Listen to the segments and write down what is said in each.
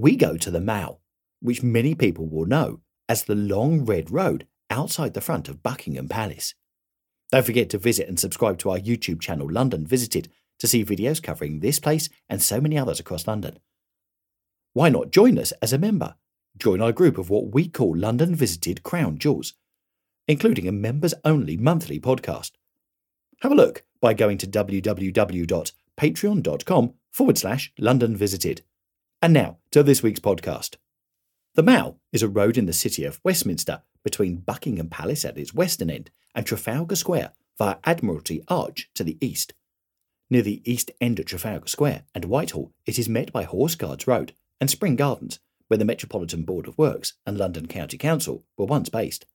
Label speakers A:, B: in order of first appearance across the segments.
A: we go to the Mall, which many people will know as the long red road outside the front of Buckingham Palace. Don't forget to visit and subscribe to our YouTube channel London Visited to see videos covering this place and so many others across London. Why not join us as a member? Join our group of what we call London Visited Crown Jewels, including a members only monthly podcast. Have a look by going to www.patreon.com forward slash London Visited. And now to this week's podcast. The Mall is a road in the city of Westminster between Buckingham Palace at its western end and Trafalgar Square via Admiralty Arch to the east. Near the east end of Trafalgar Square and Whitehall, it is met by Horse Guards Road and Spring Gardens, where the Metropolitan Board of Works and London County Council were once based.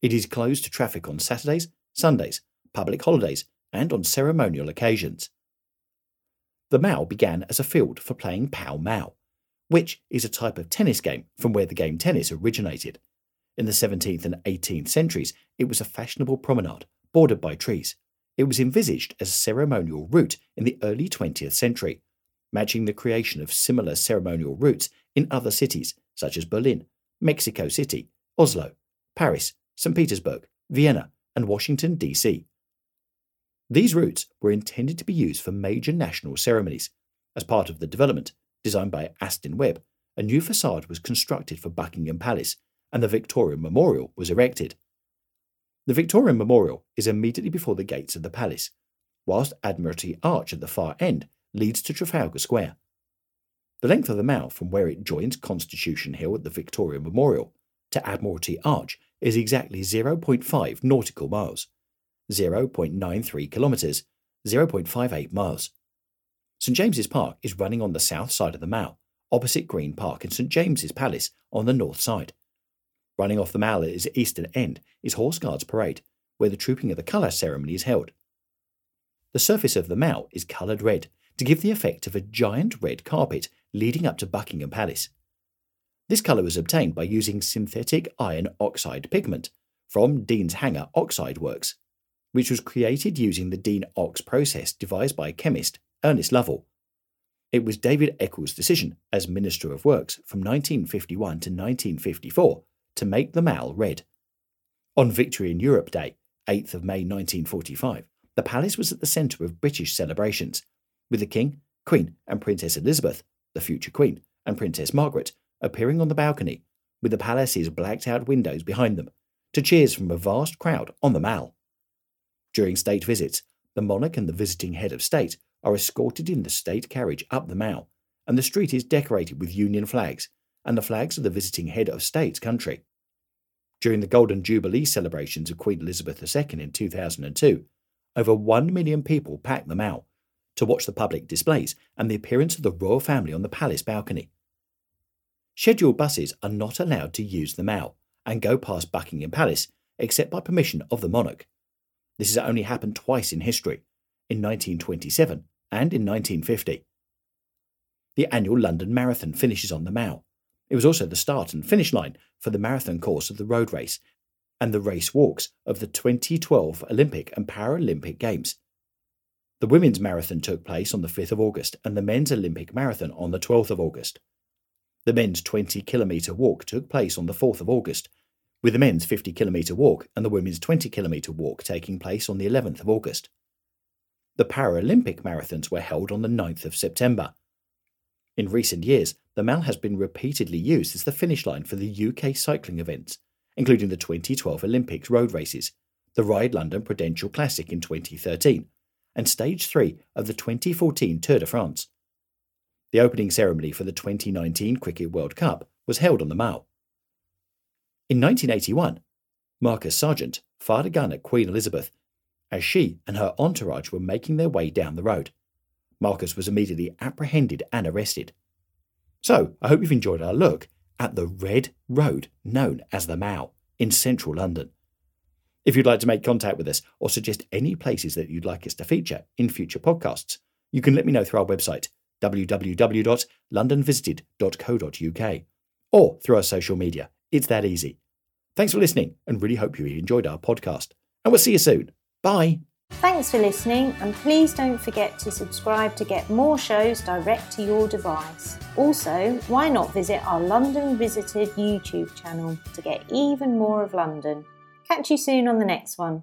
A: It is closed to traffic on Saturdays, Sundays, public holidays, and on ceremonial occasions. The Mall began as a field for playing Pall Mall, which is a type of tennis game from where the game tennis originated. In the 17th and 18th centuries, it was a fashionable promenade bordered by trees. It was envisaged as a ceremonial route in the early 20th century, matching the creation of similar ceremonial routes in other cities such as Berlin, Mexico City, Oslo, Paris, St. Petersburg, Vienna, and Washington, D.C. These routes were intended to be used for major national ceremonies. As part of the development, designed by Aston Webb, a new facade was constructed for Buckingham Palace and the Victoria Memorial was erected. The Victoria Memorial is immediately before the gates of the palace, whilst Admiralty Arch at the far end leads to Trafalgar Square. The length of the Mall from where it joins Constitution Hill at the Victoria Memorial to Admiralty Arch is exactly 0.5 nautical miles. 0.93 kilometres, 0.58 miles. St James's Park is running on the south side of the Mall, opposite Green Park and St James's Palace on the north side. Running off the Mall at its eastern end is Horse Guards Parade, where the Trooping of the Colour ceremony is held. The surface of the Mall is coloured red to give the effect of a giant red carpet leading up to Buckingham Palace. This colour was obtained by using synthetic iron oxide pigment from Deanshanger Oxide Works which was created using the Dean Ox process devised by chemist Ernest Lovell. It was David Eccles' decision as Minister of Works from 1951 to 1954 to make the Mall red. On Victory in Europe Day, 8th of May 1945, the palace was at the centre of British celebrations, with the King, Queen, and Princess Elizabeth, the future Queen, and Princess Margaret appearing on the balcony, with the palace's blacked out windows behind them, to cheers from a vast crowd on the Mall. During state visits, the monarch and the visiting head of state are escorted in the state carriage up the Mall, and the street is decorated with Union flags and the flags of the visiting head of state's country. During the Golden Jubilee celebrations of Queen Elizabeth II in 2002, over 1 million people packed the Mall to watch the public displays and the appearance of the royal family on the palace balcony. Scheduled buses are not allowed to use the Mall and go past Buckingham Palace except by permission of the monarch. This has only happened twice in history, in 1927 and in 1950. The annual London Marathon finishes on the Mall. It was also the start and finish line for the marathon course of the road race and the race walks of the 2012 Olympic and Paralympic Games. The women's marathon took place on the 5th of August and the men's Olympic marathon on the 12th of August. The men's 20 kilometre walk took place on the 4th of August, with the men's 50 kilometre walk and the women's 20 kilometre walk taking place on the 11th of August. The Paralympic marathons were held on the 9th of September. In recent years, the Mall has been repeatedly used as the finish line for the UK cycling events, including the 2012 Olympics road races, the Ride London Prudential Classic in 2013, and Stage 3 of the 2014 Tour de France. The opening ceremony for the 2019 Cricket World Cup was held on the Mall. In 1981, Marcus Sarjeant fired a gun at Queen Elizabeth as she and her entourage were making their way down the road. Marcus was immediately apprehended and arrested. So, I hope you've enjoyed our look at the Red Road known as the Mall in central London. If you'd like to make contact with us or suggest any places that you'd like us to feature in future podcasts, you can let me know through our website, www.londonvisited.co.uk, or through our social media. It's that easy. Thanks for listening and really hope you enjoyed our podcast. And we'll see you soon. Bye.
B: Thanks for listening, and please don't forget to subscribe to get more shows direct to your device. Also, why not visit our London Visited YouTube channel to get even more of London? Catch you soon on the next one.